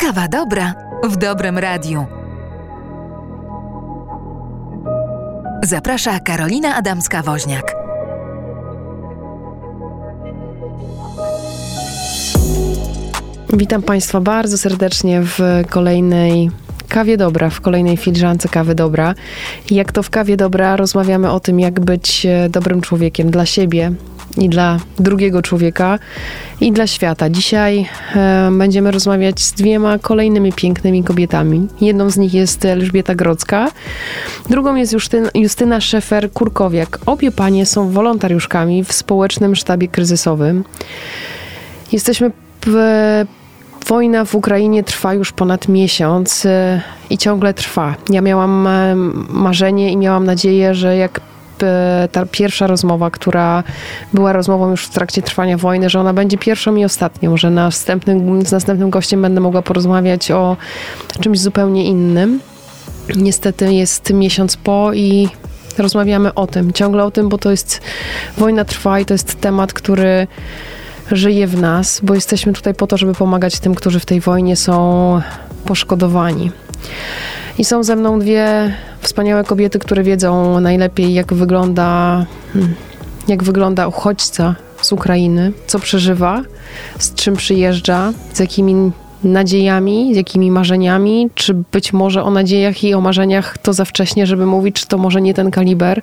Kawa dobra w dobrym radiu. Zaprasza Karolina Adamska-Woźniak. Witam Państwa bardzo serdecznie w kolejnej kawie dobra, w kolejnej filiżance kawy dobra. Jak to w kawie dobra rozmawiamy o tym, jak być e, dobrym człowiekiem dla siebie i dla drugiego człowieka i dla świata. Dzisiaj e, będziemy rozmawiać z dwiema kolejnymi pięknymi kobietami. Jedną z nich jest Elżbieta Grodzka, drugą jest Justyna, Justyna Szefer-Kurkowiak. Obie panie są wolontariuszkami w społecznym sztabie kryzysowym. Jesteśmy Wojna w Ukrainie trwa już ponad miesiąc y, i ciągle trwa. Ja miałam marzenie i miałam nadzieję, że jak e, ta pierwsza rozmowa, która była rozmową już w trakcie trwania wojny, że ona będzie pierwszą i ostatnią, że następnym, z następnym gościem będę mogła porozmawiać o czymś zupełnie innym. Niestety jest miesiąc po i rozmawiamy o tym, ciągle o tym, bo to jest wojna trwa i to jest temat, który żyje w nas, bo jesteśmy tutaj po to, żeby pomagać tym, którzy w tej wojnie są poszkodowani. I są ze mną dwie wspaniałe kobiety, które wiedzą najlepiej, jak wygląda, hmm, jak wygląda uchodźca z Ukrainy, co przeżywa, z czym przyjeżdża, z jakimi nadziejami, z jakimi marzeniami, czy być może o nadziejach i o marzeniach to za wcześnie, żeby mówić, czy to może nie ten kaliber.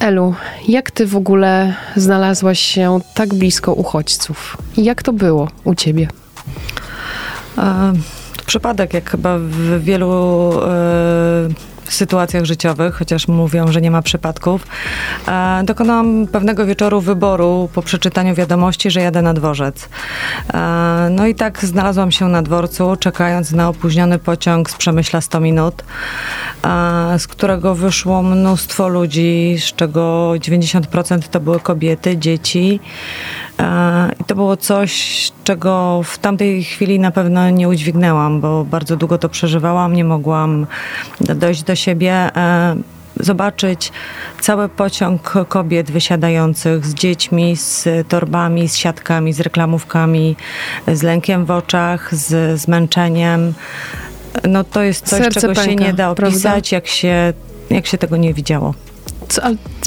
Elu, jak ty w ogóle znalazłaś się tak blisko uchodźców? Jak to było u ciebie? Przypadek, jak chyba w wielu e, sytuacjach życiowych, chociaż mówią, że nie ma przypadków, e, dokonałam pewnego wieczoru wyboru po przeczytaniu wiadomości, że jadę na dworzec. E, no i tak znalazłam się na dworcu, czekając na opóźniony pociąg z Przemyśla 100 minut, e, z którego wyszło mnóstwo ludzi, z czego 90% to były kobiety, dzieci. I to było coś, czego w tamtej chwili na pewno nie udźwignęłam, bo bardzo długo to przeżywałam, nie mogłam dojść do siebie e, zobaczyć cały pociąg kobiet wysiadających z dziećmi, z torbami, z siatkami, z reklamówkami, z lękiem w oczach, z zmęczeniem. No to jest coś, Serce czego pęka, się nie da opisać, jak się, jak się tego nie widziało. Co,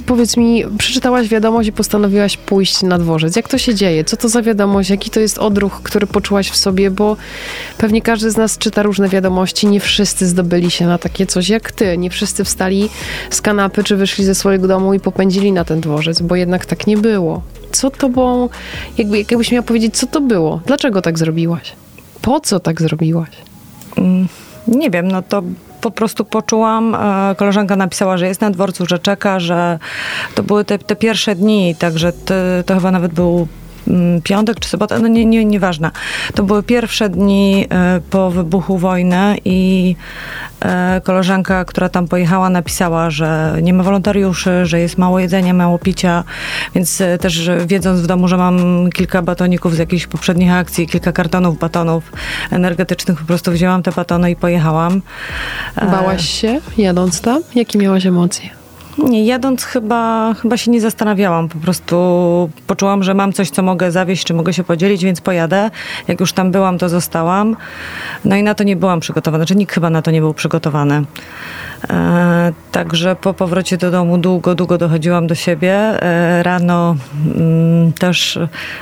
powiedz mi, przeczytałaś wiadomość i postanowiłaś pójść na dworzec. Jak to się dzieje? Co to za wiadomość? Jaki to jest odruch, który poczułaś w sobie? Bo pewnie każdy z nas czyta różne wiadomości. Nie wszyscy zdobyli się na takie coś jak ty. Nie wszyscy wstali z kanapy czy wyszli ze swojego domu i popędzili na ten dworzec, bo jednak tak nie było. Co tobą, jakby, jakbyś miała powiedzieć, co to było? Dlaczego tak zrobiłaś? Po co tak zrobiłaś? Mm, nie wiem, no to po prostu poczułam, e, koleżanka napisała, że jest na dworcu, że czeka, że to były te, te pierwsze dni, także to, to chyba nawet był piątek czy sobota, no nie, nie, nieważne. To były pierwsze dni e, po wybuchu wojny i E, koleżanka, która tam pojechała, napisała, że nie ma wolontariuszy, że jest mało jedzenia, mało picia, więc e, też wiedząc w domu, że mam kilka batoników z jakichś poprzednich akcji, kilka kartonów batonów energetycznych, po prostu wzięłam te batony i pojechałam. Bałaś się jadąc tam? Jakie miałaś emocje? Nie, jadąc chyba, chyba się nie zastanawiałam. Po prostu poczułam, że mam coś, co mogę zawieść, czy mogę się podzielić, więc pojadę. Jak już tam byłam, to zostałam. No i na to nie byłam przygotowana. Znaczy nikt chyba na to nie był przygotowany. E, także po powrocie do domu długo, długo dochodziłam do siebie. E, rano mm, też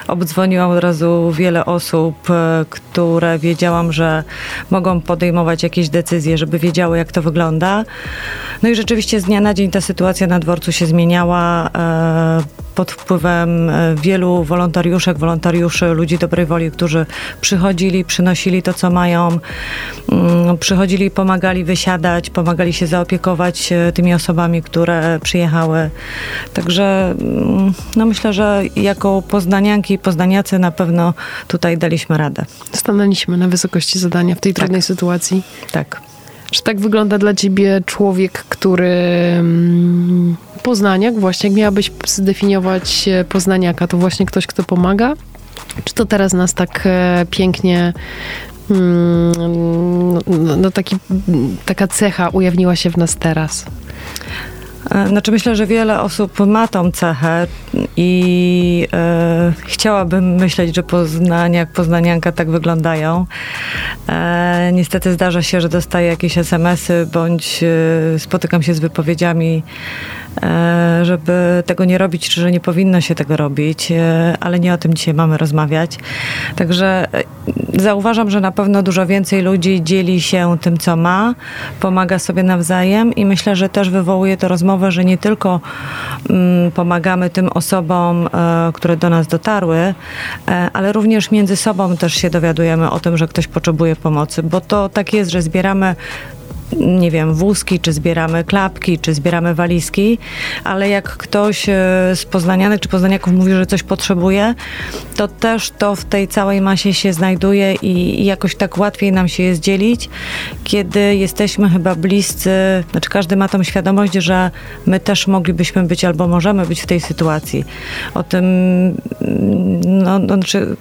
obdzwoniłam od razu wiele osób, e, które wiedziałam, że mogą podejmować jakieś decyzje, żeby wiedziały, jak to wygląda. No i rzeczywiście z dnia na dzień ta sytuacja na dworcu się zmieniała pod wpływem e, wielu wolontariuszek, wolontariuszy, ludzi dobrej woli, którzy przychodzili, przynosili to, co mają, mm, przychodzili, pomagali wysiadać, pomagali się zaopiekować e, tymi osobami, które przyjechały. Także mm, no myślę, że jako poznanianki i poznaniacy na pewno tutaj daliśmy radę. Stanęliśmy na wysokości zadania w tej trudnej tak. sytuacji. Tak. Czy tak wygląda dla ciebie człowiek, który mm, Poznaniak, właśnie, jak miałabyś zdefiniować e, Poznaniaka, to właśnie ktoś, kto pomaga? Czy to teraz nas tak e, pięknie mm, no, no taki, taka cecha ujawniła się w nas teraz? E, znaczy myślę, że wiele osób ma tą cechę i e, chciałabym myśleć, że poznaniak, poznanianka tak wyglądają. E, niestety zdarza się, że dostaję jakieś SMS-y bądź e, spotykam się z wypowiedziami żeby tego nie robić, czy że nie powinno się tego robić, e, ale nie o tym dzisiaj mamy rozmawiać. Także e, zauważam, że na pewno dużo więcej ludzi dzieli się tym, co ma, pomaga sobie nawzajem i myślę, że też wywołuje to rozmowę, że nie tylko mm, pomagamy tym osobom, które do nas dotarły, ale również między sobą też się dowiadujemy o tym, że ktoś potrzebuje pomocy, bo to tak jest, że zbieramy nie wiem, wózki, czy zbieramy klapki, czy zbieramy walizki, ale jak ktoś e, z poznanianych czy poznaniaków mówi, że coś potrzebuje, to też to w tej całej masie się znajduje i, i jakoś tak łatwiej nam się jest dzielić, kiedy jesteśmy chyba bliscy, znaczy każdy ma tą świadomość, że my też moglibyśmy być albo możemy być w tej sytuacji. O tym, no, no znaczy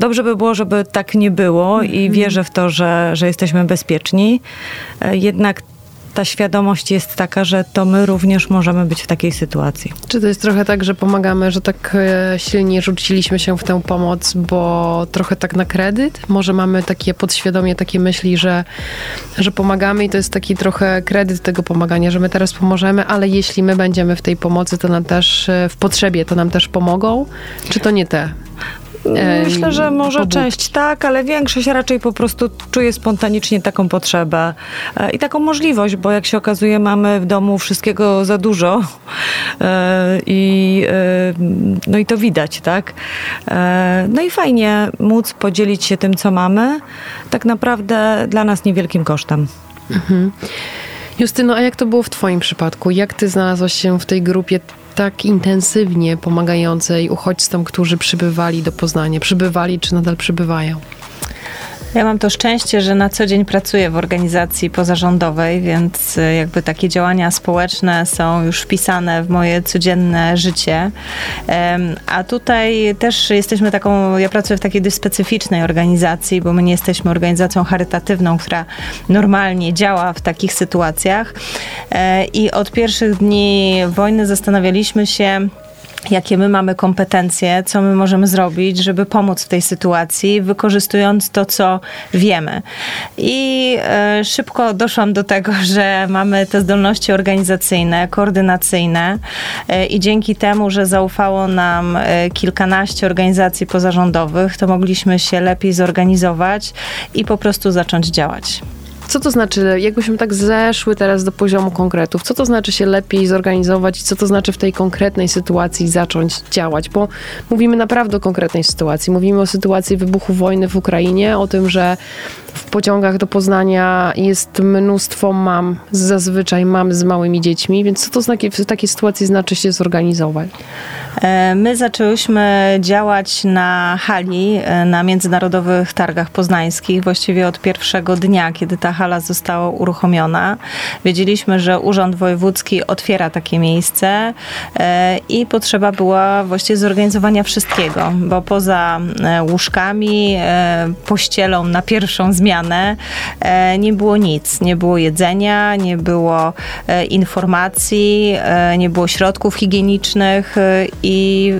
Dobrze by było, żeby tak nie było i mhm. wierzę w to, że, że jesteśmy bezpieczni. E, jednak ta świadomość jest taka, że to my również możemy być w takiej sytuacji. Czy to jest trochę tak, że pomagamy, że tak e, silnie rzuciliśmy się w tę pomoc, bo trochę tak na kredyt? Może mamy takie podświadomie takie myśli, że, że pomagamy i to jest taki trochę kredyt tego pomagania, że my teraz pomożemy, ale jeśli my będziemy w tej pomocy, to nam też e, w potrzebie, to nam też pomogą? Czy to nie te? Myślę, że może pobud. część tak, ale większość raczej po prostu czuje spontanicznie taką potrzebę e, i taką możliwość, bo jak się okazuje, mamy w domu wszystkiego za dużo e, i, e, no i to widać, tak? No i fajnie móc podzielić się tym, co mamy, tak naprawdę dla nas niewielkim kosztem. Mhm. Justyno, a jak to było w Twoim przypadku? Jak Ty znalazłaś się w tej grupie tak intensywnie pomagającej uchodźcom, którzy przybywali do Poznania? Przybywali czy nadal przybywają? Ja mam to szczęście, że na co dzień pracuję w organizacji pozarządowej, więc e, jakby takie działania społeczne są już wpisane w moje codzienne życie. A tutaj też jesteśmy taką, ja pracuję w takiej dość specyficznej organizacji, bo my nie jesteśmy organizacją charytatywną, która normalnie działa w takich sytuacjach. E, I od pierwszych dni wojny zastanawialiśmy się, jakie my mamy kompetencje, co my możemy zrobić, żeby pomóc w tej sytuacji, wykorzystując to, co wiemy. I e, szybko doszłam do tego, że mamy te zdolności organizacyjne, koordynacyjne e, i dzięki temu, że zaufało nam e, kilkanaście organizacji pozarządowych, to mogliśmy się lepiej zorganizować i po prostu zacząć działać. Co to znaczy, jakbyśmy tak zeszły teraz do poziomu konkretów, co to znaczy się lepiej zorganizować i co to znaczy w tej konkretnej sytuacji zacząć działać? Bo mówimy naprawdę o konkretnej sytuacji. Mówimy o sytuacji wybuchu wojny w Ukrainie, o tym, że w pociągach do Poznania jest mnóstwo mam, zazwyczaj mam z małymi dziećmi, więc co to znaczy, w takiej sytuacji znaczy się zorganizować? E, my zaczęłyśmy działać na hali, e, na międzynarodowych targach poznańskich, właściwie od pierwszego dnia, kiedy ta hala została uruchomiona. Wiedzieliśmy, że Urząd Wojewódzki otwiera takie miejsce e, i potrzeba była właściwie zorganizowania wszystkiego, bo poza łóżkami, pościelą na pierwszą zmianę nie było nic. Nie było jedzenia, nie było informacji, nie było środków higienicznych i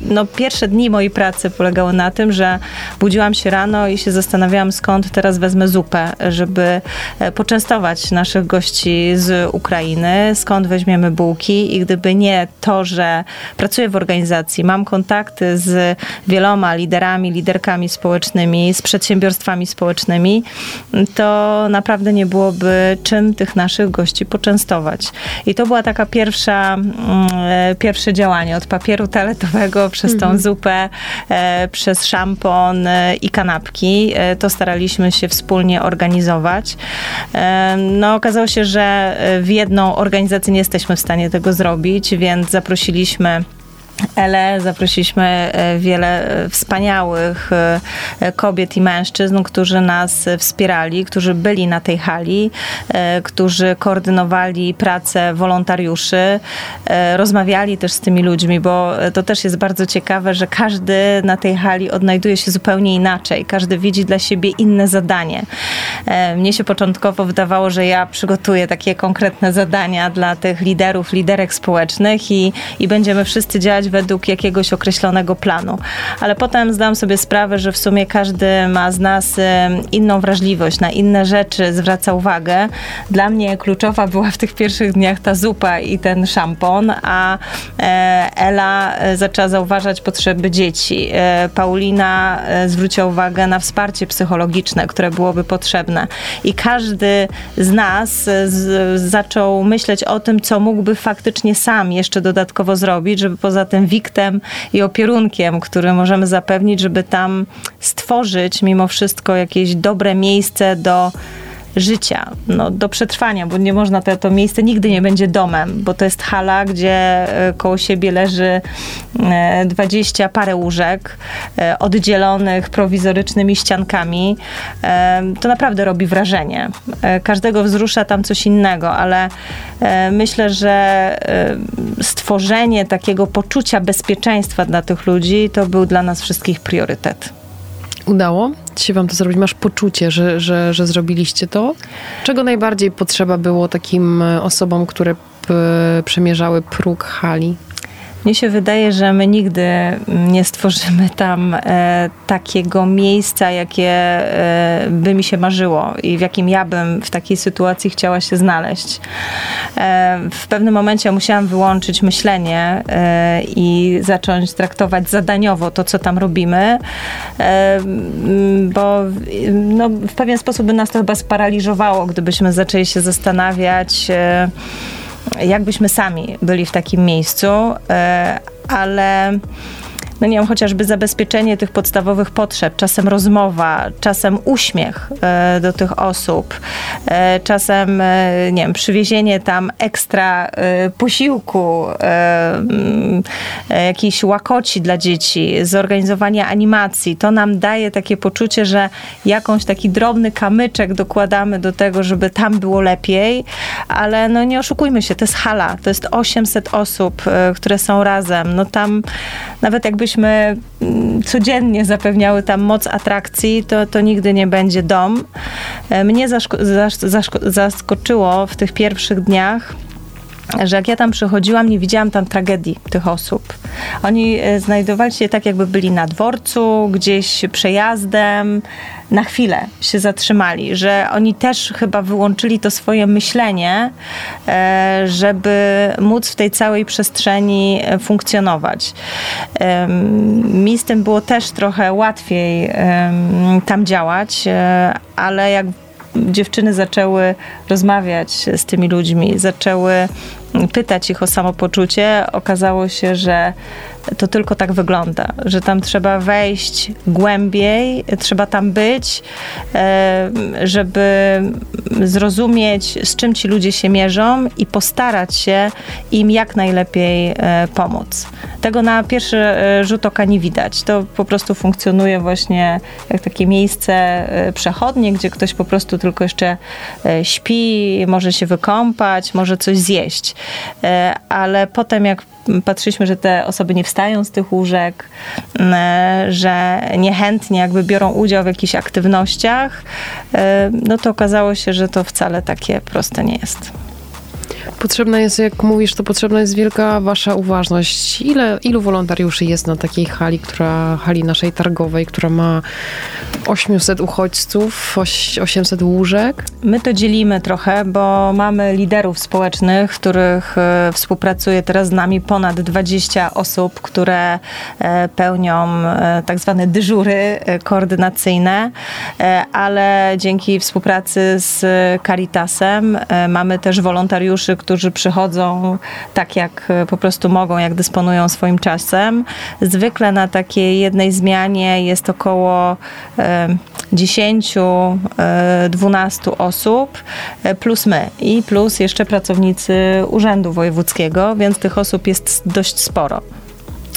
no, pierwsze dni mojej pracy polegały na tym, że budziłam się rano i się zastanawiałam, skąd teraz wezmę zupę, żeby e, poczęstować naszych gości z Ukrainy, skąd weźmiemy bułki i gdyby nie to, że pracuję w organizacji, mam kontakty z wieloma liderami, liderkami społecznymi, z przedsiębiorstwami społecznymi, to naprawdę nie byłoby czym tych naszych gości poczęstować. I to była taka pierwsza, mm, e, pierwsze działanie od papieru toaletowego przez tą mhm. zupę, e, przez szampon e, i kanapki. To staraliśmy się wspólnie organizować. No, okazało się, że w jedną organizację nie jesteśmy w stanie tego zrobić, więc zaprosiliśmy Ele, zaprosiliśmy e, wiele e, wspaniałych e, kobiet i mężczyzn, którzy nas wspierali, którzy byli na tej hali, którzy koordynowali pracę wolontariuszy, rozmawiali też z tymi ludźmi, bo to też jest bardzo ciekawe, że każdy na tej hali odnajduje się zupełnie inaczej, każdy widzi dla siebie inne zadanie. Mnie się początkowo wydawało, że ja przygotuję takie konkretne zadania dla tych liderów, liderek społecznych i, i będziemy wszyscy działać według jakiegoś określonego planu. Ale potem zdałam sobie sprawę, że w sumie każdy ma z nas inną wrażliwość, na inne rzeczy zwraca uwagę. Dla mnie kluczowa była w tych pierwszych dniach ta zupa i ten szampon, a e, Ela e, zaczęła zauważać potrzeby dzieci. E, Paulina zwróciła uwagę na wsparcie psychologiczne, które byłoby potrzebne. I każdy z nas zaczął myśleć o tym, co mógłby faktycznie sam jeszcze dodatkowo zrobić, żeby poza tym wiktem i opierunkiem, który możemy zapewnić, żeby tam stworzyć mimo wszystko jakieś dobre miejsce do życia, no, do przetrwania, bo nie można, to, to miejsce nigdy nie będzie domem, bo to jest hala, gdzie e, koło siebie leży e, dwadzieścia parę łóżek e, oddzielonych prowizorycznymi ściankami. To naprawdę robi wrażenie. Każdego wzrusza tam coś innego, ale myślę, że stworzenie takiego poczucia bezpieczeństwa dla tych ludzi to był dla nas wszystkich priorytet. Udało się wam to zrobić? Masz poczucie, że, że, że zrobiliście to? Czego najbardziej potrzeba było takim osobom, które przemierzały próg hali? Mnie się wydaje, że my nigdy nie stworzymy tam e, takiego miejsca, jakie e, by mi się marzyło i w jakim ja bym w takiej sytuacji chciała się znaleźć. E, w pewnym momencie musiałam wyłączyć myślenie e, i zacząć traktować zadaniowo to, co tam robimy, e, bo no, w pewien sposób by nas to chyba sparaliżowało, gdybyśmy zaczęli się zastanawiać, e, jakbyśmy sami byli w takim miejscu, e, ale no nie wiem, chociażby zabezpieczenie tych podstawowych potrzeb, czasem rozmowa, czasem uśmiech e, do tych osób, e, czasem, e, nie wiem, przywiezienie tam ekstra posiłku, jakiejś łakoci dla dzieci, zorganizowanie animacji, to nam daje takie poczucie, że jakąś taki drobny kamyczek dokładamy do tego, żeby tam było lepiej, ale no nie oszukujmy się, to jest hala, to jest 800 osób, które są razem, no tam nawet jakbyśmy gdybyśmy mm, codziennie zapewniały tam moc atrakcji, to, to nigdy nie będzie dom. E, mnie zaskoczyło w tych pierwszych dniach, że jak ja tam przychodziłam, nie widziałam tam tragedii tych osób. Oni e, znajdowali się tak, jakby byli na dworcu, gdzieś przejazdem, na chwilę się zatrzymali, że oni też chyba wyłączyli to swoje myślenie, e, żeby móc w tej całej przestrzeni e, funkcjonować. Mi z tym było też trochę łatwiej tam działać, ale jak dziewczyny zaczęły rozmawiać z tymi ludźmi, zaczęły pytać ich o samopoczucie, okazało się, że to tylko tak wygląda, że tam trzeba wejść głębiej, trzeba tam być, e, żeby zrozumieć, z czym ci ludzie się mierzą i postarać się im jak najlepiej e, pomóc. Tego na pierwszy e, rzut oka nie widać. To po prostu funkcjonuje właśnie jak takie miejsce przechodnie, gdzie ktoś po prostu tylko jeszcze śpi, może się wykąpać, może coś zjeść. Ale potem jak patrzyliśmy, że te osoby nie wstają z tych łóżek, że niechętnie jakby biorą udział w jakichś aktywnościach, e, no to okazało się, że to wcale takie proste nie jest. Potrzebna jest, jak mówisz, to potrzebna jest wielka wasza uważność. Ile, ilu wolontariuszy jest na takiej hali, która, hali naszej targowej, która ma 800 uchodźców, 800 łóżek? My to dzielimy trochę, bo mamy liderów społecznych, których e, współpracuje teraz z nami ponad 20 osób, które e, pełnią e, tak zwane dyżury koordynacyjne, ale dzięki współpracy z Caritasem mamy też wolontariuszy, którzy przychodzą tak, jak po prostu mogą, jak dysponują swoim czasem. Zwykle na takiej jednej zmianie jest około 10-12 e, osób, e, plus my i plus jeszcze pracownicy Urzędu Wojewódzkiego, więc tych osób jest dość sporo.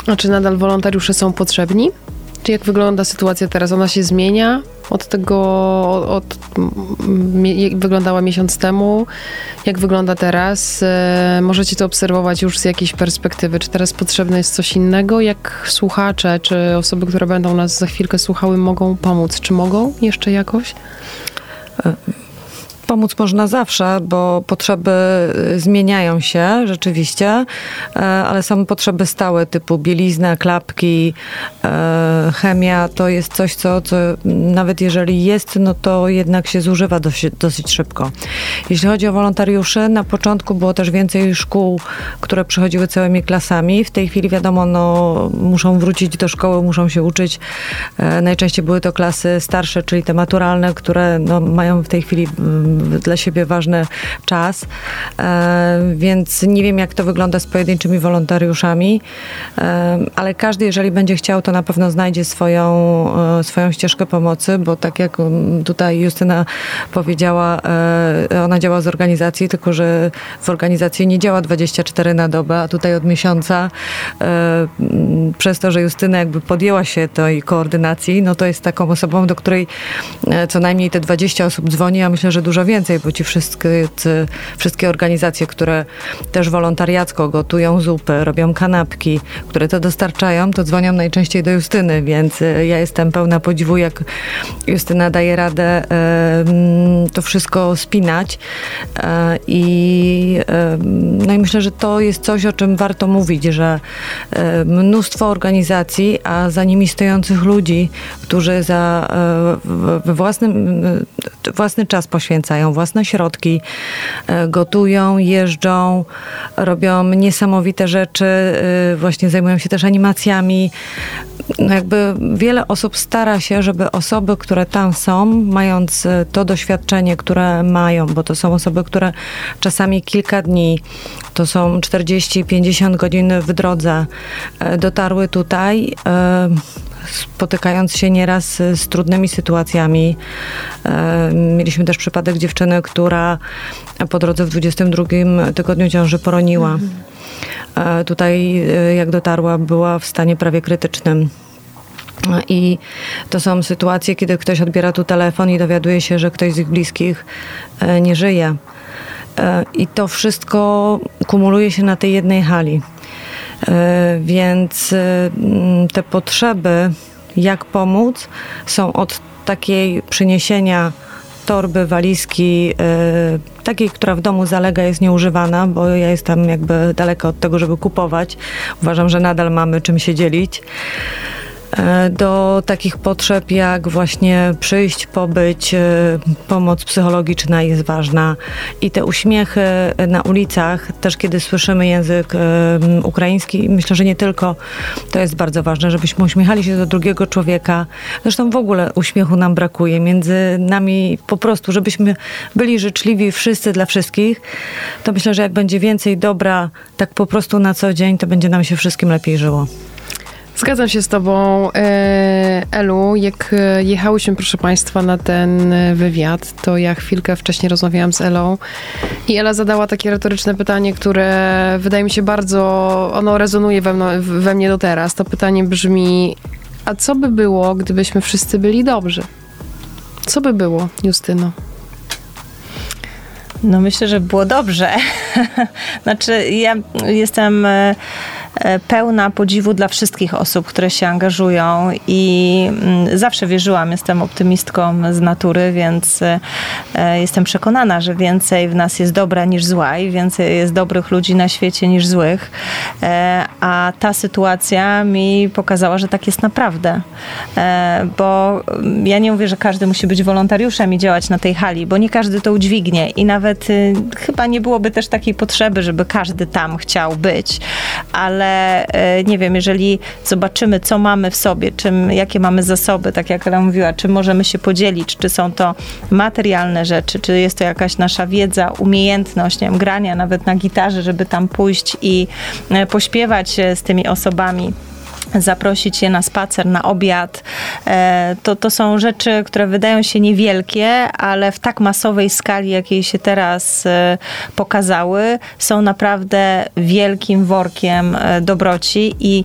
A czy nadal wolontariusze są potrzebni? Jak wygląda sytuacja teraz? Ona się zmienia od tego, od, jak wyglądała miesiąc temu? Jak wygląda teraz? E, możecie to obserwować już z jakiejś perspektywy. Czy teraz potrzebne jest coś innego? Jak słuchacze, czy osoby, które będą nas za chwilkę słuchały, mogą pomóc? Czy mogą jeszcze jakoś? Pomóc można zawsze, bo potrzeby y, zmieniają się rzeczywiście, e, ale są potrzeby stałe typu bielizna, klapki, e, chemia. To jest coś, co, co nawet jeżeli jest, no to jednak się zużywa dosyć, dosyć szybko. Jeśli chodzi o wolontariuszy, na początku było też więcej szkół, które przychodziły całymi klasami. W tej chwili wiadomo, no, muszą wrócić do szkoły, muszą się uczyć. E, najczęściej były to klasy starsze, czyli te maturalne, które no, mają w tej chwili mm, dla siebie ważny czas, e, więc nie wiem, jak to wygląda z pojedynczymi wolontariuszami, e, ale każdy, jeżeli będzie chciał, to na pewno znajdzie swoją, e, swoją ścieżkę pomocy, bo tak jak tutaj Justyna powiedziała, ona działa z organizacji, tylko że w organizacji nie działa 24 na dobę, a tutaj od miesiąca przez to, że Justyna jakby podjęła się tej koordynacji, no to jest taką osobą, do której co najmniej te 20 osób dzwoni, a myślę, że dużo więcej, bo ci wszystkie, wszystkie organizacje, które też wolontariacko gotują zupy, robią kanapki, które to dostarczają, to dzwonią najczęściej do Justyny, więc e, ja jestem pełna podziwu, jak Justyna daje radę to wszystko spinać e, i no i myślę, że to jest coś, o czym warto mówić, że e, mnóstwo organizacji, a za nimi stojących ludzi, którzy za we własnym, własny czas poświęcają, własne środki, e, gotują, jeżdżą, robią niesamowite rzeczy, e, właśnie zajmują się też animacjami. No jakby wiele osób stara się, żeby osoby, które tam są, mając e, to doświadczenie, które mają, bo to są osoby, które czasami kilka dni, to są 40-50 godzin w drodze, dotarły tutaj spotykając się nieraz z trudnymi sytuacjami. E, mieliśmy też przypadek dziewczyny, która po drodze w 22 tygodniu ciąży poroniła. Mhm. Tutaj, e, jak dotarła, była w stanie prawie krytycznym. I to są sytuacje, kiedy ktoś odbiera tu telefon i dowiaduje się, że ktoś z ich bliskich nie żyje. I to wszystko kumuluje się na tej jednej hali. E, więc e, te potrzeby, jak pomóc, są od takiej przyniesienia torby, walizki, e, takiej, która w domu zalega, jest nieużywana, bo ja jestem jakby daleka od tego, żeby kupować. Uważam, że nadal mamy czym się dzielić. E, do takich potrzeb jak właśnie przyjść, pobyć, e, pomoc psychologiczna jest ważna i te uśmiechy na ulicach, też kiedy słyszymy język e, ukraiński, myślę, że nie tylko, to jest bardzo ważne, żebyśmy uśmiechali się do drugiego człowieka. Zresztą w ogóle uśmiechu nam brakuje między nami po prostu, żebyśmy byli życzliwi wszyscy dla wszystkich, to myślę, że jak będzie więcej dobra tak po prostu na co dzień, to będzie nam się wszystkim lepiej żyło. Zgadzam się z Tobą, e, Elu. Jak e, jechałyśmy, proszę Państwa, na ten e, wywiad, to ja chwilkę wcześniej rozmawiałam z Elą i Ela zadała takie retoryczne pytanie, które wydaje mi się bardzo, ono rezonuje we, mno, we mnie do teraz. To pytanie brzmi, a co by było, gdybyśmy wszyscy byli dobrzy? Co by było, Justyno? No myślę, że było dobrze. znaczy, ja jestem pełna podziwu dla wszystkich osób, które się angażują i mm, zawsze wierzyłam, jestem optymistką z natury, więc e, jestem przekonana, że więcej w nas jest dobra niż zła i więcej jest dobrych ludzi na świecie niż złych. E, a ta sytuacja mi pokazała, że tak jest naprawdę. Bo mm, ja nie mówię, że każdy musi być wolontariuszem i działać na tej hali, bo nie każdy to udźwignie i nawet y, chyba nie byłoby też takiej potrzeby, żeby każdy tam chciał być, ale ale e, nie wiem, jeżeli zobaczymy, co mamy w sobie, czym, jakie mamy zasoby, tak jak Ela mówiła, czy możemy się podzielić, czy są to materialne rzeczy, czy jest to jakaś nasza wiedza, umiejętność, nie wiem, grania nawet na gitarze, żeby tam pójść i e, pośpiewać z tymi osobami zaprosić je na spacer, na obiad. E, to, to są rzeczy, które wydają się niewielkie, ale w tak masowej skali, jakiej się teraz e, pokazały, są naprawdę wielkim workiem e, dobroci i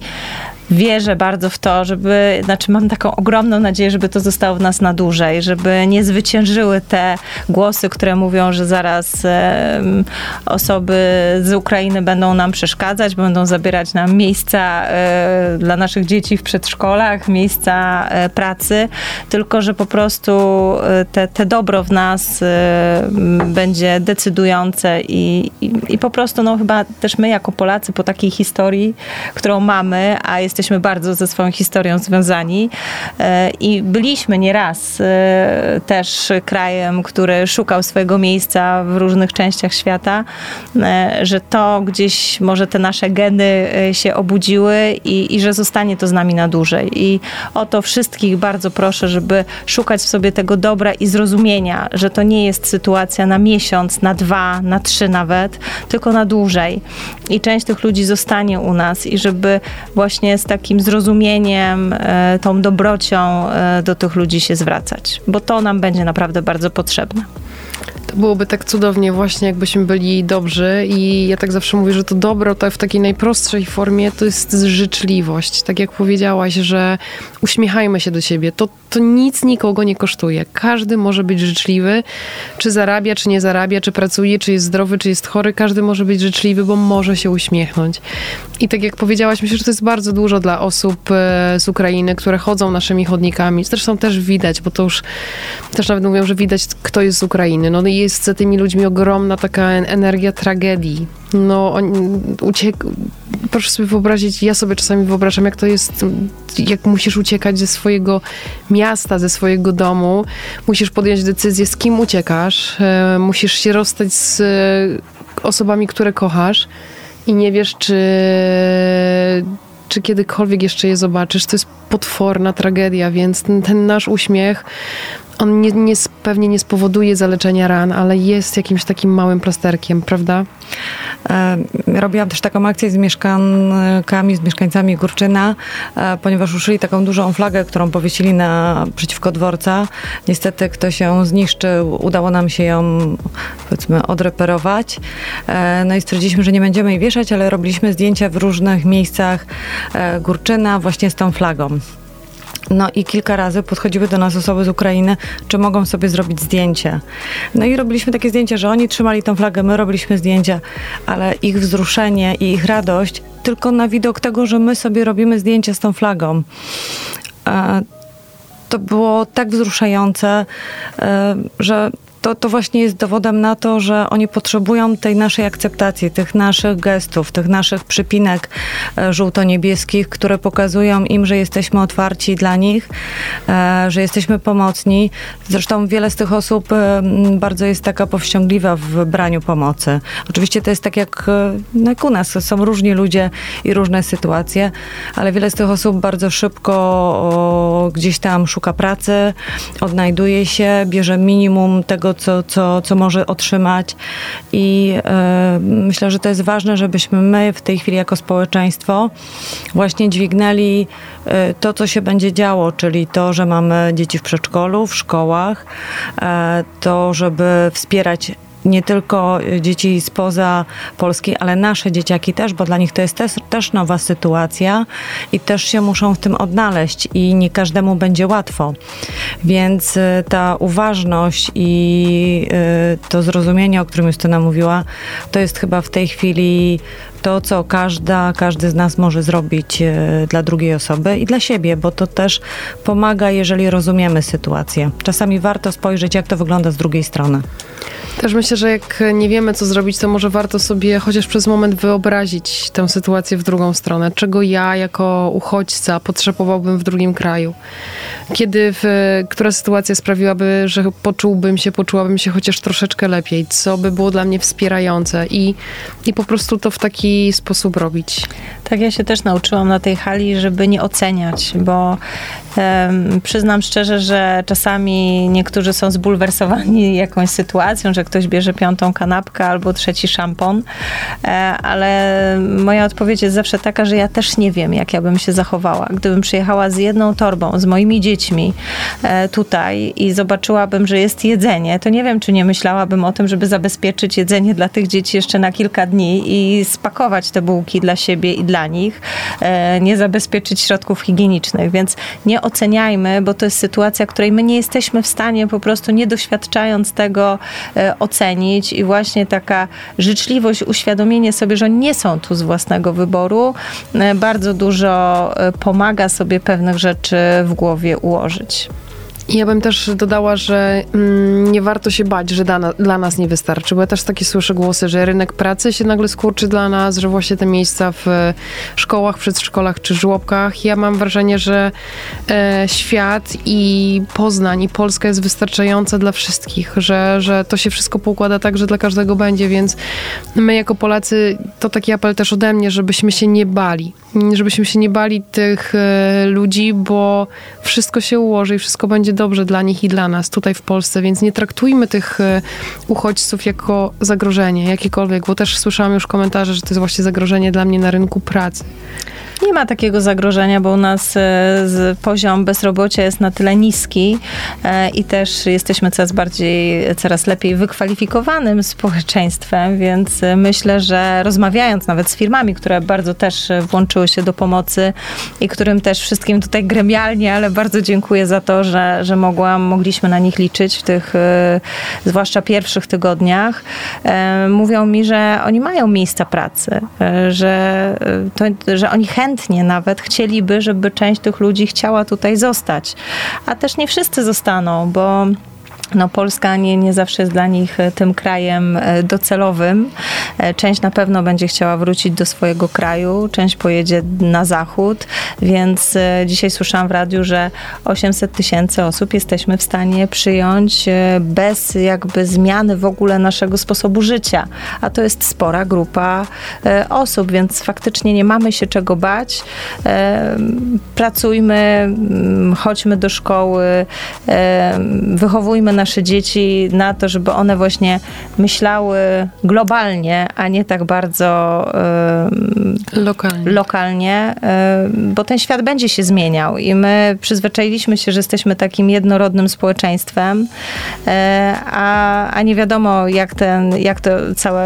wierzę bardzo w to, żeby, znaczy mam taką ogromną nadzieję, żeby to zostało w nas na dłużej, żeby nie zwyciężyły te głosy, które mówią, że zaraz e, osoby z Ukrainy będą nam przeszkadzać, będą zabierać nam miejsca e, dla naszych dzieci w przedszkolach, miejsca e, pracy, tylko że po prostu e, te, te dobro w nas e, będzie decydujące i, i, i po prostu no chyba też my jako Polacy po takiej historii, którą mamy, a jesteśmy bardzo ze swoją historią związani e, i byliśmy nieraz e, też krajem, który szukał swojego miejsca w różnych częściach świata, e, że to gdzieś może te nasze geny się obudziły i, i że zostanie to z nami na dłużej. I o to wszystkich bardzo proszę, żeby szukać w sobie tego dobra i zrozumienia, że to nie jest sytuacja na miesiąc, na dwa, na trzy nawet, tylko na dłużej. I część tych ludzi zostanie u nas i żeby właśnie z takim zrozumieniem, e, tą dobrocią e, do tych ludzi się zwracać, bo to nam będzie naprawdę bardzo potrzebne. To byłoby tak cudownie właśnie, jakbyśmy byli dobrzy i ja tak zawsze mówię, że to dobro to w takiej najprostszej formie to jest życzliwość. Tak jak powiedziałaś, że uśmiechajmy się do siebie. To, to nic nikogo nie kosztuje. Każdy może być życzliwy, czy zarabia, czy nie zarabia, czy pracuje, czy jest zdrowy, czy jest chory. Każdy może być życzliwy, bo może się uśmiechnąć. I tak jak powiedziałaś, myślę, że to jest bardzo dużo dla osób e, z Ukrainy, które chodzą naszymi chodnikami. Zresztą też widać, bo to już też nawet mówią, że widać, kto jest z Ukrainy. No jest za tymi ludźmi ogromna taka en- energia tragedii. No, on, uciek... Proszę sobie wyobrazić, ja sobie czasami wyobrażam, jak to jest, jak musisz uciekać ze swojego miasta, ze swojego domu, musisz podjąć decyzję, z kim uciekasz, e, musisz się rozstać z e, osobami, które kochasz i nie wiesz, czy, czy kiedykolwiek jeszcze je zobaczysz. To jest potworna tragedia, więc ten, ten nasz uśmiech, on nie, nie, pewnie nie spowoduje zaleczenia ran, ale jest jakimś takim małym plasterkiem, prawda? E, Robiłam też taką akcję z mieszkankami, z mieszkańcami Górczyna, e, ponieważ uszyli taką dużą flagę, którą powiesili na, przeciwko dworca. Niestety ktoś ją zniszczył, udało nam się ją powiedzmy odreperować. E, No i stwierdziliśmy, że nie będziemy jej wieszać, ale robiliśmy zdjęcia w różnych miejscach Górczyna właśnie z tą flagą. No i kilka razy podchodziły do nas osoby z Ukrainy, czy mogą sobie zrobić zdjęcie. No i robiliśmy takie zdjęcia, że oni trzymali tą flagę, my robiliśmy zdjęcia, ale ich wzruszenie i ich radość tylko na widok tego, że my sobie robimy zdjęcie z tą flagą. E, To było tak wzruszające, e, że to, to właśnie jest dowodem na to, że oni potrzebują tej naszej akceptacji, tych naszych gestów, tych naszych przypinek e, żółto-niebieskich, które pokazują im, że jesteśmy otwarci dla nich, e, że jesteśmy pomocni. Zresztą wiele z tych osób e, bardzo jest taka powściągliwa w braniu pomocy. Oczywiście to jest tak jak, no jak u nas, są różni ludzie i różne sytuacje, ale wiele z tych osób bardzo szybko gdzieś tam szuka pracy, odnajduje się, bierze minimum tego, co, co, co może otrzymać. I e, myślę, że to jest ważne, żebyśmy my w tej chwili jako społeczeństwo właśnie dźwignęli e, to, co się będzie działo, czyli to, że mamy dzieci w przedszkolu, w szkołach, e, to, żeby wspierać nie tylko dzieci spoza Polski, ale nasze dzieciaki też, bo dla nich to jest też, też nowa sytuacja i też się muszą w tym odnaleźć i nie każdemu będzie łatwo. Więc y, ta uważność i y, to zrozumienie, o którym Justyna mówiła, to jest chyba w tej chwili to, co każda, każdy z nas może zrobić dla drugiej osoby i dla siebie, bo to też pomaga, jeżeli rozumiemy sytuację. Czasami warto spojrzeć, jak to wygląda z drugiej strony. Też myślę, że jak nie wiemy, co zrobić, to może warto sobie chociaż przez moment wyobrazić tę sytuację w drugą stronę. Czego ja jako uchodźca potrzebowałbym w drugim kraju? Kiedy, w, która sytuacja sprawiłaby, że poczułbym się, poczułabym się chociaż troszeczkę lepiej? Co by było dla mnie wspierające? I, i po prostu to w taki sposób robić. Tak, ja się też nauczyłam na tej hali, żeby nie oceniać, bo em, przyznam szczerze, że czasami niektórzy są zbulwersowani jakąś sytuacją, że ktoś bierze piątą kanapkę albo trzeci szampon, e, ale moja odpowiedź jest zawsze taka, że ja też nie wiem, jak ja bym się zachowała. Gdybym przyjechała z jedną torbą, z moimi dziećmi e, tutaj i zobaczyłabym, że jest jedzenie, to nie wiem, czy nie myślałabym o tym, żeby zabezpieczyć jedzenie dla tych dzieci jeszcze na kilka dni i spakować te bułki dla siebie i dla nich, e, nie zabezpieczyć środków higienicznych, więc nie oceniajmy, bo to jest sytuacja, której my nie jesteśmy w stanie po prostu nie doświadczając tego ocenić i właśnie taka życzliwość, uświadomienie sobie, że nie są tu z własnego wyboru, e, bardzo dużo pomaga sobie pewnych rzeczy w głowie ułożyć. Ja bym też dodała, że mm, nie warto się bać, że dla, dla, nas nie wystarczy, bo ja też takie słyszę głosy, że rynek pracy się nagle skurczy dla nas, że właśnie te miejsca w szkołach, przedszkolach czy żłobkach. Ja mam wrażenie, że e, świat i Poznań i Polska jest wystarczająca dla wszystkich, że, że to się wszystko poukłada tak, że dla każdego będzie, więc my jako Polacy, to taki apel też ode mnie, żebyśmy się nie bali, żebyśmy się nie bali tych e, ludzi, bo wszystko się ułoży i wszystko będzie dobrze dla nich i dla nas tutaj w Polsce, więc nie traktujmy tych e, uchodźców jako zagrożenie, jakiekolwiek, bo też słyszałam już komentarze, że to jest właśnie zagrożenie dla mnie na rynku pracy. Nie ma takiego zagrożenia, bo u nas e, poziom bezrobocia jest na tyle niski e, i też jesteśmy coraz bardziej, coraz lepiej wykwalifikowanym społeczeństwem, więc e, myślę, że rozmawiając nawet z firmami, które bardzo też włączyły się do pomocy i którym też wszystkim tutaj gremialnie, ale bardzo dziękuję za to, że, że mogłam, mogliśmy na nich liczyć w tych zwłaszcza pierwszych tygodniach, mówią mi, że oni mają miejsca pracy, że, to, że oni chętnie chętnie nawet chcieliby, żeby część tych ludzi chciała tutaj zostać. A też nie wszyscy zostaną, bo no Polska nie, nie zawsze jest dla nich e, tym krajem e, docelowym. E, część na pewno będzie chciała wrócić do swojego kraju, część pojedzie na zachód, więc dzisiaj słyszałam w radiu, że 800 tysięcy osób jesteśmy w stanie przyjąć bez jakby zmiany w ogóle naszego sposobu życia, a to jest spora grupa osób, więc faktycznie nie mamy się czego bać. Pracujmy, chodźmy do szkoły, wychowujmy nasze dzieci na to, żeby one właśnie myślały globalnie, a nie tak bardzo lokalnie, lokalnie bo ten świat będzie się zmieniał i my przyzwyczailiśmy się, że jesteśmy takim jednorodnym społeczeństwem, e, a, a nie wiadomo, jak, ten, jak to cała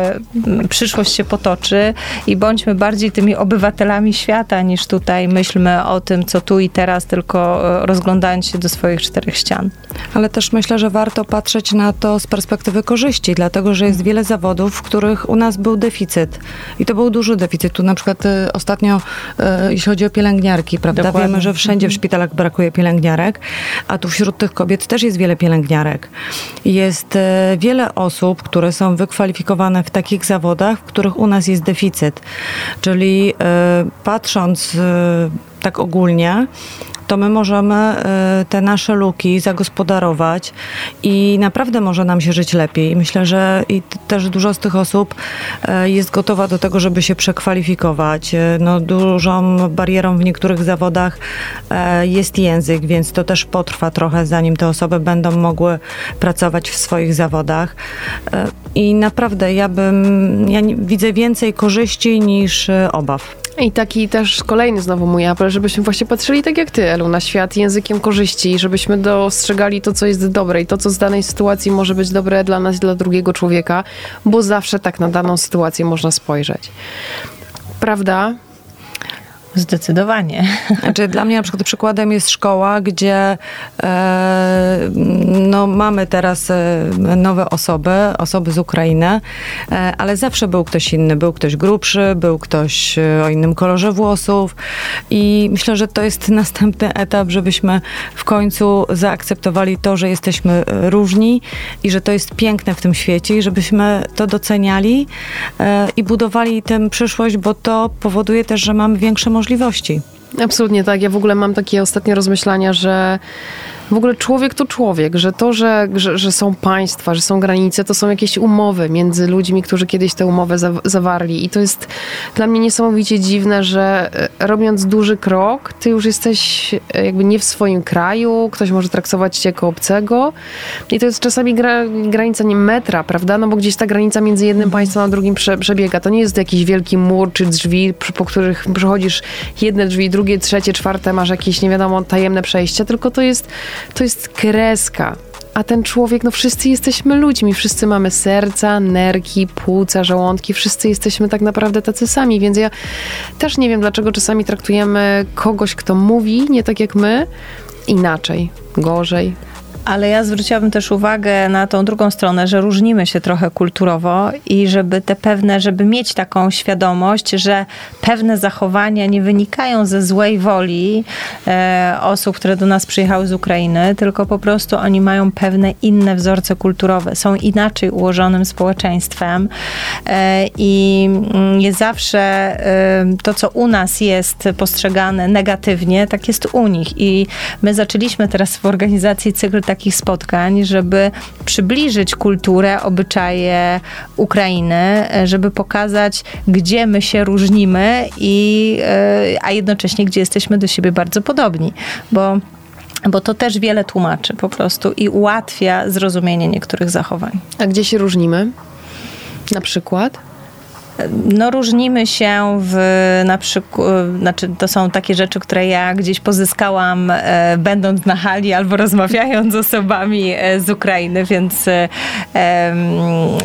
przyszłość się potoczy i bądźmy bardziej tymi obywatelami świata, niż tutaj myślmy o tym, co tu i teraz, tylko e, rozglądając się do swoich czterech ścian. Ale też myślę, że warto patrzeć na to z perspektywy korzyści, dlatego że jest wiele zawodów, w których u nas był deficyt. I to był duży deficyt. Tu na przykład y, ostatnio, y, jeśli chodzi o pielęgniarki, prawda? Dokładnie. Wiemy, że wszędzie w mhm. szpitalach brakuje pielęgniarek, a tu wśród tych kobiet też jest wiele pielęgniarek. Jest y, wiele osób, które są wykwalifikowane w takich zawodach, w których u nas jest deficyt. Czyli patrząc tak ogólnie, to my możemy e, te nasze luki zagospodarować i naprawdę może nam się żyć lepiej. Myślę, że i też dużo z tych osób e, jest gotowa do tego, żeby się przekwalifikować. E, no, dużą barierą w niektórych zawodach jest język, więc to też potrwa trochę, zanim te osoby będą mogły pracować w swoich zawodach. I naprawdę ja bym, ja widzę więcej korzyści niż obaw. I taki też kolejny znowu mój apel, żebyśmy właśnie patrzyli tak jak ty, Elu, na świat językiem korzyści, żebyśmy dostrzegali to, co jest dobre i to, co z danej sytuacji może być dobre dla nas, dla drugiego człowieka, bo zawsze tak na daną sytuację można spojrzeć. Prawda? Zdecydowanie. Znaczy, dla mnie na przykład przykładem jest szkoła, gdzie e, no, mamy teraz e, nowe osoby, osoby z Ukrainy, e, ale zawsze był ktoś inny. Był ktoś grubszy, był ktoś e, o innym kolorze włosów i myślę, że to jest następny etap, żebyśmy w końcu zaakceptowali to, że jesteśmy e, różni i że to jest piękne w tym świecie i żebyśmy to doceniali e, i budowali tę przyszłość, bo to powoduje też, że mamy większe możliwości możliwości. Absolutnie tak. Ja w ogóle mam takie ostatnie rozmyślania, że w ogóle człowiek to człowiek, że to, że, że, że, są państwa, że są granice, to są jakieś umowy między ludźmi, którzy kiedyś tę umowę za, zawarli. I to jest dla mnie niesamowicie dziwne, że e, robiąc duży krok, ty już jesteś e, jakby nie w swoim kraju, ktoś może traktować cię jako obcego. I to jest czasami gra, granica nie metra, prawda? No bo gdzieś ta granica między jednym państwem a drugim prze, przebiega. To nie jest jakiś wielki mur czy drzwi, po których przechodzisz jedne drzwi, drugie, trzecie, czwarte, masz jakieś nie wiadomo tajemne przejścia, tylko to jest to jest kreska. A ten człowiek, no wszyscy jesteśmy ludźmi, wszyscy mamy serca, nerki, płuca, żołądki, wszyscy jesteśmy tak naprawdę tacy sami, więc ja też nie wiem, dlaczego czasami traktujemy kogoś, kto mówi nie tak jak my, inaczej, gorzej. Ale ja zwróciłabym też uwagę na tą drugą stronę, że różnimy się trochę kulturowo i żeby te pewne, żeby mieć taką świadomość, że pewne zachowania nie wynikają ze złej woli e, osób, które do nas przyjechały z Ukrainy, tylko po prostu oni mają pewne inne wzorce kulturowe, są inaczej ułożonym społeczeństwem e, i mm, nie zawsze e, to, co u nas jest postrzegane negatywnie, tak jest u nich. I my zaczęliśmy teraz w organizacji cykl takich spotkań, żeby przybliżyć kulturę, obyczaje Ukrainy, żeby pokazać, gdzie my się różnimy, i, e, a jednocześnie gdzie jesteśmy do siebie bardzo podobni. Bo bo to też wiele tłumaczy po prostu i ułatwia zrozumienie niektórych zachowań. A gdzie się różnimy? Na przykład? No różnimy się w na przykład, znaczy to są takie rzeczy, które ja gdzieś pozyskałam e, będąc na hali albo rozmawiając z osobami e, z Ukrainy, więc e,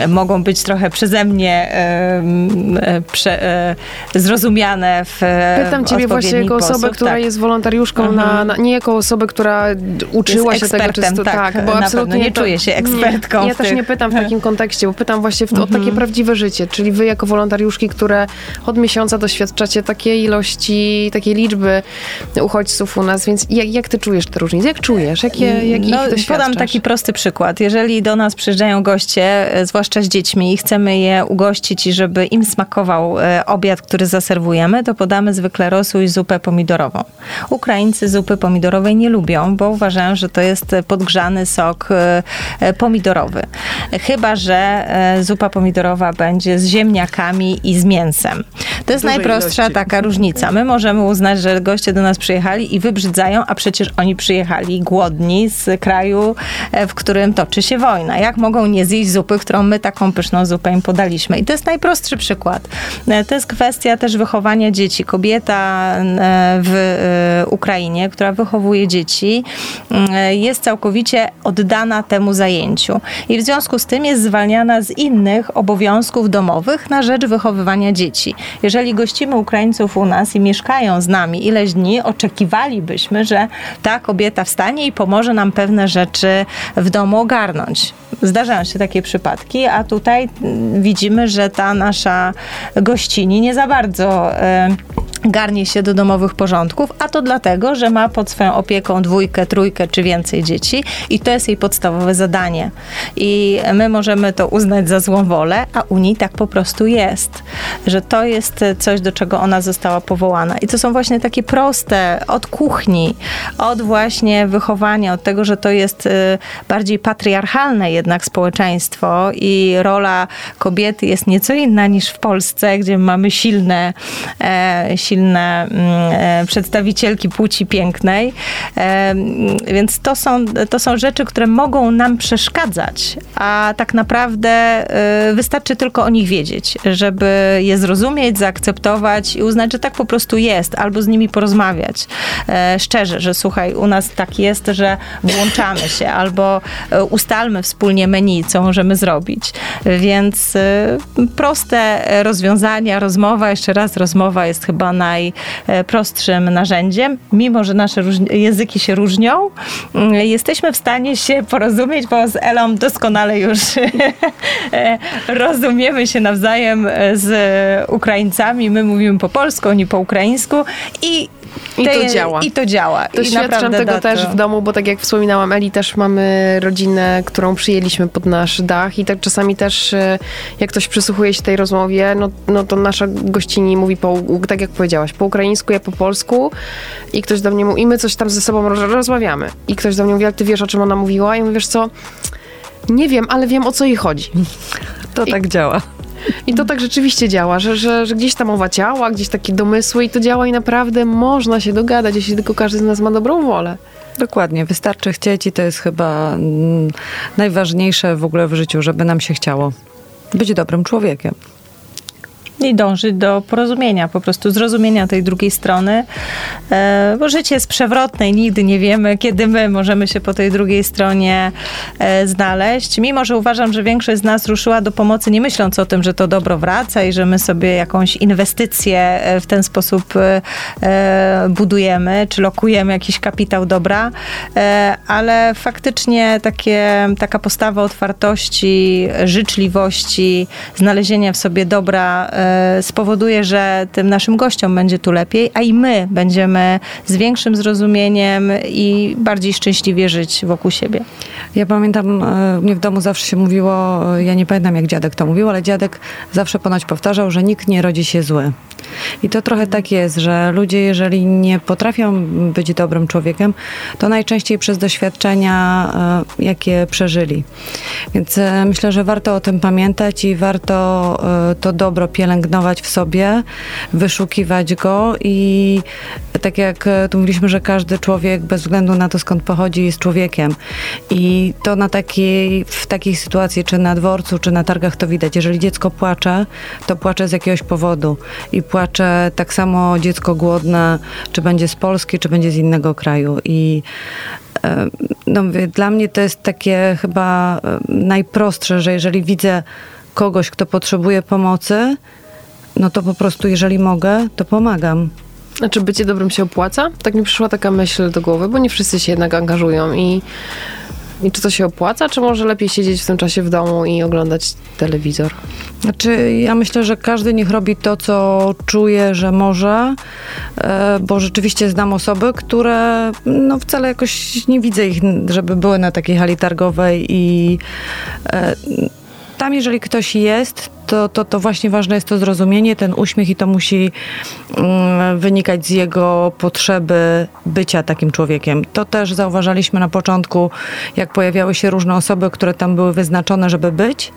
mogą być trochę przeze mnie e, prze, e, zrozumiane w Pytam ciebie właśnie jako osobę, która tak. jest wolontariuszką, mhm. na, na, nie jako osobę, która uczyła jest się tego czysto, tak, tak bo absolutnie nie czuję się ekspertką. Nie, ja też tych. nie pytam w takim kontekście, bo pytam właśnie w, o takie mhm. prawdziwe życie, czyli wy jako wolontariusz wolontariuszki, które od miesiąca doświadczacie takiej ilości, takiej liczby uchodźców u nas, więc jak, jak ty czujesz te różnice? Jak czujesz? Jakie, jak no, ich Podam taki prosty przykład. Jeżeli do nas przyjeżdżają goście, e, zwłaszcza z dziećmi i chcemy je ugościć i żeby im smakował e, obiad, który zaserwujemy, to podamy zwykle rosół i zupę pomidorową. Ukraińcy zupy pomidorowej nie lubią, bo uważają, że to jest podgrzany sok e, pomidorowy. Chyba, że zupa pomidorowa będzie z ziemniakami warzywami i z mięsem. To jest najprostsza ilości. taka różnica. My możemy uznać, że goście do nas przyjechali i wybrzydzają, a przecież oni przyjechali głodni z kraju, e, w którym toczy się wojna. Jak mogą nie zjeść zupy, którą my taką pyszną zupę im podaliśmy? I to jest najprostszy przykład. E, to jest kwestia też wychowania dzieci. Kobieta e, w Ukrainie, która wychowuje dzieci, jest całkowicie oddana temu zajęciu. I w związku z tym jest zwalniana z innych obowiązków domowych na rzecz wychowywania dzieci. Jeżeli gościmy Ukraińców u nas i mieszkają z nami ileś dni, oczekiwalibyśmy, że ta kobieta wstanie i pomoże nam pewne rzeczy w domu ogarnąć. Zdarzają się takie przypadki, a tutaj widzimy, że ta nasza gościni nie za bardzo. Yy, garnie się do domowych porządków, a to dlatego, że ma pod swoją opieką dwójkę, trójkę czy więcej dzieci i to jest jej podstawowe zadanie. I my możemy to uznać za złą wolę, a u niej tak po prostu jest, że to jest coś, do czego ona została powołana. I to są właśnie takie proste, od kuchni, od właśnie wychowania, od tego, że to jest y, bardziej patriarchalne jednak społeczeństwo i rola kobiety jest nieco inna niż w Polsce, gdzie mamy silne, e, silne mm, e, przedstawicielki płci pięknej. E, więc to są, to są rzeczy, które mogą nam przeszkadzać, a tak naprawdę e, wystarczy tylko o nich wiedzieć, żeby je zrozumieć, zaakceptować i uznać, że tak po prostu jest, albo z nimi porozmawiać szczerze, że słuchaj, u nas tak jest, że włączamy się, albo ustalmy wspólnie menu, co możemy zrobić. Więc proste rozwiązania, rozmowa, jeszcze raz rozmowa jest chyba najprostszym narzędziem. Mimo, że nasze języki się różnią, mm, jesteśmy w stanie się porozumieć, bo z Elą doskonale już rozumiemy się nawzajem z Ukraińcami. My mówimy po polsku, oni po ukraińsku i i to działa. I to działa. Doświadczam tego też w domu, bo tak jak wspominałam Eli, też mamy rodzinę, którą przyjęliśmy pod nasz dach i tak czasami też e, jak ktoś przysłuchuje się tej rozmowie, no, no to nasza gościni mówi po, tak jak powiedziałaś, po ukraińsku, ja po polsku i ktoś do mnie mówi, i my coś tam ze sobą rozmawiamy. I ktoś do mnie mówi, ale ty wiesz, o czym ona mówiła? I mówisz, co, nie wiem, ale wiem, o co jej chodzi. To I, tak działa. I to tak rzeczywiście działa, że, że, że gdzieś tam mowa ciała, gdzieś takie domysły i to działa i naprawdę można się dogadać, jeśli tylko każdy z nas ma dobrą wolę. Dokładnie, wystarczy chcieć i to jest chyba mm, najważniejsze w ogóle w życiu, żeby nam się chciało być dobrym człowiekiem. I dążyć do porozumienia, po prostu zrozumienia tej drugiej strony, e, bo życie jest przewrotne i nigdy nie wiemy, kiedy my możemy się po tej drugiej stronie e, znaleźć. Mimo, że uważam, że większość z nas ruszyła do pomocy nie myśląc o tym, że to dobro wraca i że my sobie jakąś inwestycję e, w ten sposób budujemy, czy lokujemy jakiś kapitał dobra, ale faktycznie takie, taka postawa otwartości, życzliwości, znalezienia w sobie dobra spowoduje, że tym naszym gościom będzie tu lepiej, a i my będziemy z większym zrozumieniem i bardziej szczęśliwie żyć wokół siebie. Ja pamiętam, e, mnie w domu zawsze się mówiło, e, ja nie pamiętam jak dziadek to mówił, ale dziadek zawsze ponoć powtarzał, że nikt nie rodzi się zły. I to trochę tak jest, że ludzie, jeżeli nie potrafią być dobrym człowiekiem, to najczęściej przez doświadczenia, e, jakie przeżyli. Więc myślę, że warto o tym pamiętać i warto to dobro pielęgnować w sobie, wyszukiwać go i tak jak tu mówiliśmy, że każdy człowiek bez względu na to skąd pochodzi jest człowiekiem. I to na takiej, w takiej sytuacji, czy na dworcu, czy na targach to widać. Jeżeli dziecko płacze, to płacze z jakiegoś powodu. I płacze tak samo dziecko głodne, czy będzie z Polski, czy będzie z innego kraju. I e, no, dla mnie to jest takie chyba e, najprostsze, że jeżeli widzę kogoś, kto potrzebuje pomocy, no to po prostu, jeżeli mogę, to pomagam. Znaczy bycie dobrym się opłaca? Tak mi przyszła taka myśl do głowy, bo nie wszyscy się jednak angażują i, i czy to się opłaca, czy może lepiej siedzieć w tym czasie w domu i oglądać telewizor? Znaczy, ja myślę, że każdy niech robi to, co czuje, że może, e, bo rzeczywiście znam osoby, które no wcale jakoś nie widzę ich, żeby były na takiej hali targowej i e, tam, jeżeli ktoś jest, to, to, to właśnie ważne jest to zrozumienie, ten uśmiech i to musi mm, wynikać z jego potrzeby bycia takim człowiekiem. To też zauważaliśmy na początku, jak pojawiały się różne osoby, które tam były wyznaczone, żeby być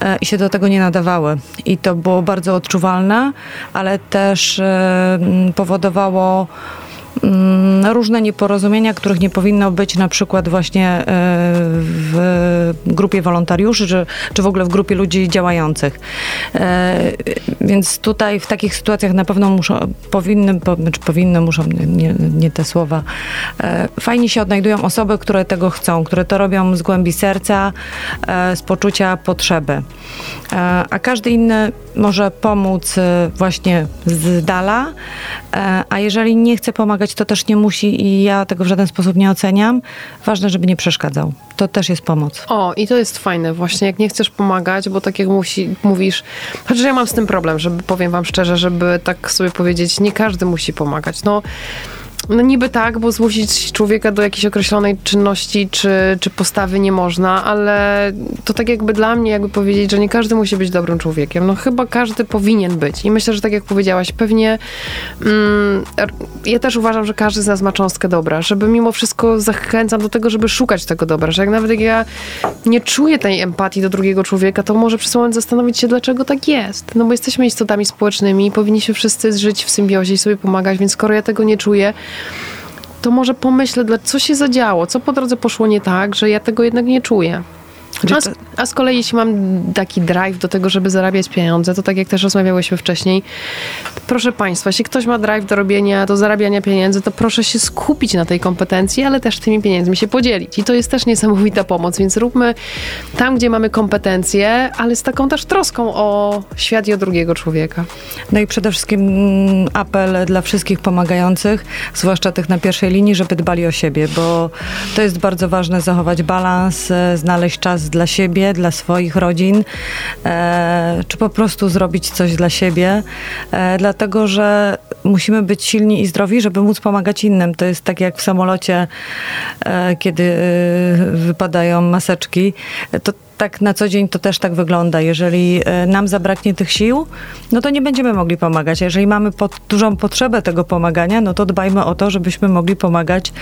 e, i się do tego nie nadawały. I to było bardzo odczuwalne, ale też e, powodowało różne nieporozumienia, których nie powinno być na przykład właśnie e, w grupie wolontariuszy, czy, czy w ogóle w grupie ludzi działających. E, więc tutaj w takich sytuacjach na pewno muszą, powinny, czy znaczy powinny, muszą, nie, nie te słowa, e, fajnie się odnajdują osoby, które tego chcą, które to robią z głębi serca, z poczucia potrzeby. A każdy inny może pomóc właśnie z dala, a jeżeli nie chce pomagać to też nie musi i ja tego w żaden sposób nie oceniam. Ważne, żeby nie przeszkadzał. To też jest pomoc. O, i to jest fajne właśnie, jak nie chcesz pomagać, bo tak jak musi, mówisz, chociaż ja mam z tym problem, żeby, powiem wam szczerze, żeby tak sobie powiedzieć, nie każdy musi pomagać. No, no niby tak, bo zmusić człowieka do jakiejś określonej czynności czy, czy postawy nie można, ale to tak jakby dla mnie jakby powiedzieć, że nie każdy musi być dobrym człowiekiem. No chyba każdy powinien być. I myślę, że tak jak powiedziałaś, pewnie mm, ja też uważam, że każdy z nas ma cząstkę dobra, żeby mimo wszystko zachęcam do tego, żeby szukać tego dobra, że jak nawet jak ja nie czuję tej empatii do drugiego człowieka, to może przez moment zastanowić się, dlaczego tak jest. No bo jesteśmy istotami społecznymi i powinniśmy wszyscy żyć w symbiozie i sobie pomagać, więc skoro ja tego nie czuję, to może pomyślę, co się zadziało, co po drodze poszło nie tak, że ja tego jednak nie czuję. A z, a z, kolei, jeśli mam taki drive do tego, żeby zarabiać pieniądze, to tak jak też rozmawiałyśmy wcześniej, proszę Państwa, jeśli ktoś ma drive do robienia, do zarabiania pieniędzy, to proszę się skupić na tej kompetencji, ale też tymi pieniędzmi się podzielić. I to jest też niesamowita pomoc, więc róbmy tam, gdzie mamy kompetencje, ale z taką też troską o świat i o drugiego człowieka. No i przede wszystkim mm, apel dla wszystkich pomagających, zwłaszcza tych na pierwszej linii, żeby dbali o siebie, bo to jest bardzo ważne zachować balans, e, znaleźć czas dla siebie, dla swoich rodzin, e, czy po prostu zrobić coś dla siebie, e, dlatego że musimy być silni i zdrowi, żeby móc pomagać innym. To jest tak jak w samolocie, e, kiedy wypadają maseczki. To tak na co dzień to też tak wygląda. Jeżeli nam zabraknie tych sił, no to nie będziemy mogli pomagać. A jeżeli mamy pod, dużą potrzebę tego pomagania, no to dbajmy o to, żebyśmy mogli pomagać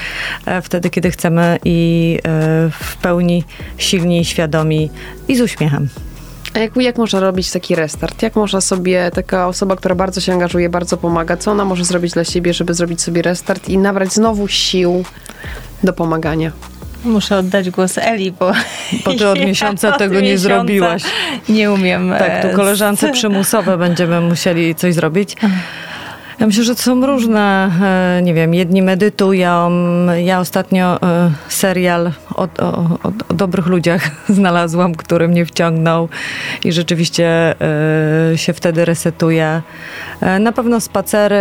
wtedy, kiedy chcemy i w pełni silni świadomi i z uśmiechem. A jak, jak można robić taki restart? Jak można sobie, taka osoba, która bardzo się angażuje, bardzo pomaga, co ona może zrobić dla siebie, żeby zrobić sobie restart i nabrać znowu sił do pomagania? Muszę oddać głos Eli, bo. Bo ty od miesiąca ja tego od nie miesiąca zrobiłaś. Nie umiem. Tak, tu koleżance przymusowe będziemy musieli coś zrobić. Ja myślę, że to są różne, e, nie wiem, jedni medytują. Ja ostatnio e, serial o, o, o dobrych ludziach znalazłam, który mnie wciągnął i rzeczywiście e, się wtedy resetuje. Na pewno spacery,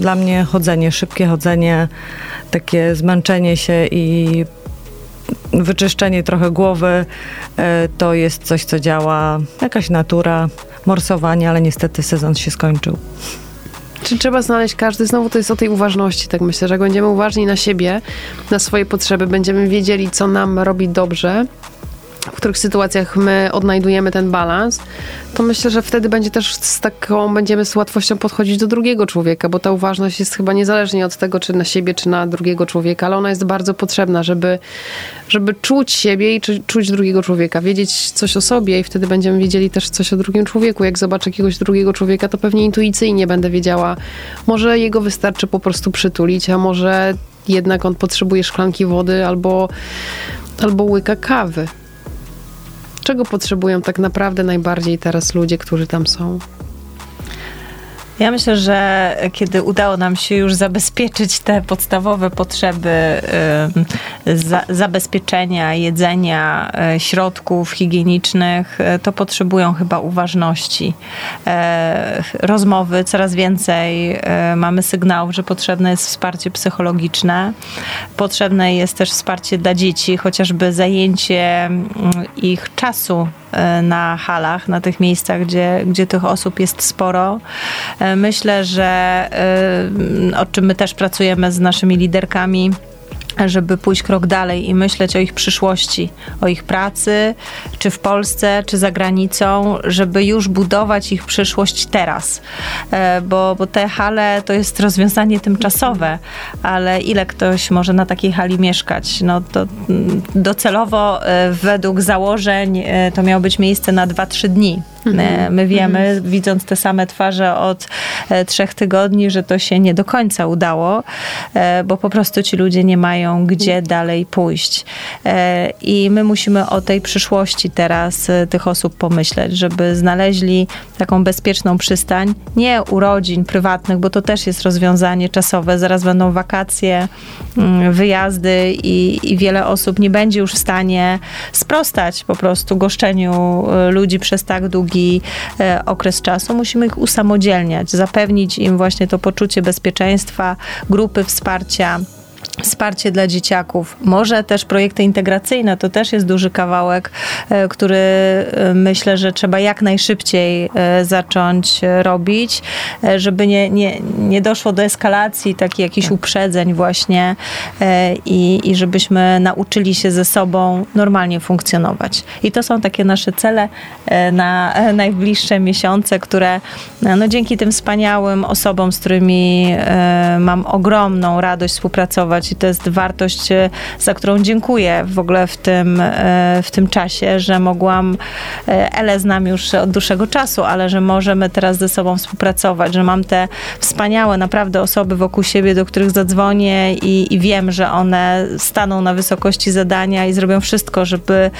dla mnie chodzenie, szybkie chodzenie, takie zmęczenie się i wyczyszczenie trochę głowy to jest coś, co działa. Jakaś natura, morsowanie, ale niestety sezon się skończył. Czy trzeba znaleźć każdy? Znowu to jest o tej uważności, tak myślę, że jak będziemy uważni na siebie, na swoje potrzeby, będziemy wiedzieli, co nam robi dobrze, w których sytuacjach my odnajdujemy ten balans, to myślę, że wtedy będzie też z taką, będziemy z łatwością podchodzić do drugiego człowieka, bo ta uważność jest chyba niezależnie od tego, czy na siebie, czy na drugiego człowieka, ale ona jest bardzo potrzebna, żeby, żeby czuć siebie i czuć drugiego człowieka, wiedzieć coś o sobie i wtedy będziemy wiedzieli też coś o drugim człowieku. Jak zobaczę jakiegoś drugiego człowieka, to pewnie intuicyjnie będę wiedziała, może jego wystarczy po prostu przytulić, a może jednak on potrzebuje szklanki wody albo, albo łyka kawy. Czego potrzebują tak naprawdę najbardziej teraz ludzie, którzy tam są? Ja myślę, że kiedy udało nam się już zabezpieczyć te podstawowe potrzeby za, zabezpieczenia, jedzenia, e, środków higienicznych, e, to potrzebują chyba uważności. Rozmowy coraz więcej mamy sygnałów, że potrzebne jest wsparcie psychologiczne. Potrzebne jest też wsparcie dla dzieci, chociażby zajęcie mm, ich czasu na halach, na tych miejscach, gdzie, gdzie tych osób jest sporo. E, myślę, że e, o czym my też pracujemy z naszymi liderkami, żeby pójść krok dalej i myśleć o ich przyszłości, o ich pracy, czy w Polsce, czy za granicą, żeby już budować ich przyszłość teraz. E, bo, bo te hale to jest rozwiązanie tymczasowe, ale ile ktoś może na takiej hali mieszkać? No to mm, docelowo e, według założeń e, to miało być miejsce na 2-3 dni. Mhm. My wiemy, mhm. widząc te same twarze od e, trzech tygodni, że to się nie do końca udało, e, bo po prostu ci ludzie nie mają gdzie mhm. dalej pójść. E, I my musimy o tej przyszłości teraz tych osób pomyśleć, żeby znaleźli taką bezpieczną przystań, nie urodzin prywatnych, bo to też jest rozwiązanie czasowe. Zaraz będą wakacje, mm, wyjazdy i, i wiele osób nie będzie już w stanie sprostać po prostu goszczeniu ludzi przez tak długi długi e, okres czasu. Musimy ich usamodzielniać, zapewnić im właśnie to poczucie bezpieczeństwa, grupy wsparcia Wsparcie dla dzieciaków, może też projekty integracyjne, to też jest duży kawałek, e, który e, myślę, że trzeba jak najszybciej e, zacząć robić, żeby nie, nie, nie doszło do eskalacji, takich jakichś tak. uprzedzeń właśnie i, i żebyśmy nauczyli się ze sobą normalnie funkcjonować. I to są takie nasze cele na najbliższe miesiące, które no, dzięki tym wspaniałym osobom, z którymi mam ogromną radość współpracować, i to jest wartość, e, za którą dziękuję w ogóle w tym, e, w tym czasie, że mogłam, e, Ele znam już od dłuższego czasu, ale że możemy teraz ze sobą współpracować, że mam te wspaniałe naprawdę osoby wokół siebie, do których zadzwonię i, i wiem, że one staną na wysokości zadania i zrobią wszystko, żeby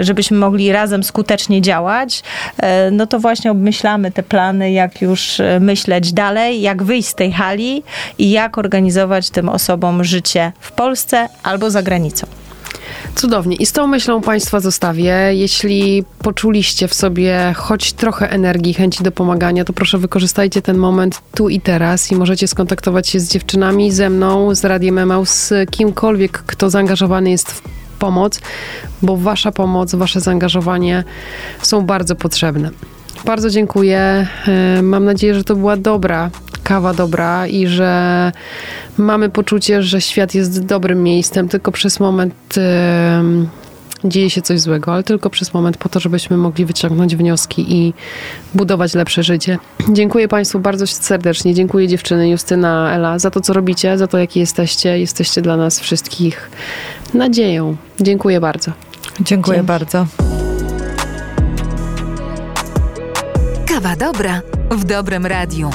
żebyśmy mogli razem skutecznie działać, no to właśnie obmyślamy te plany, jak już myśleć dalej, jak wyjść z tej hali i jak organizować organizować tym osobom życie w Polsce albo za granicą. Cudownie. I z tą myślą Państwa zostawię. Jeśli poczuliście w sobie choć trochę energii, chęci do pomagania, to proszę wykorzystajcie ten moment tu i teraz i możecie skontaktować się z dziewczynami, ze mną, z Radiem Emał, z kimkolwiek, kto zaangażowany jest w pomoc, bo Wasza pomoc, Wasze zaangażowanie są bardzo potrzebne. Bardzo dziękuję. E, mam nadzieję, że to była dobra kawa dobra i że mamy poczucie, że świat jest dobrym miejscem, tylko przez moment yy, dzieje się coś złego, ale tylko przez moment po to, żebyśmy mogli wyciągnąć wnioski i budować lepsze życie. Dziękuję Państwu bardzo serdecznie. Dziękuję dziewczyny Justyna, Ela za to, co robicie, za to, jaki jesteście. Jesteście dla nas wszystkich nadzieją. Dziękuję bardzo. Dziękuję Dzięki. bardzo. Kawa dobra w dobrym radiu.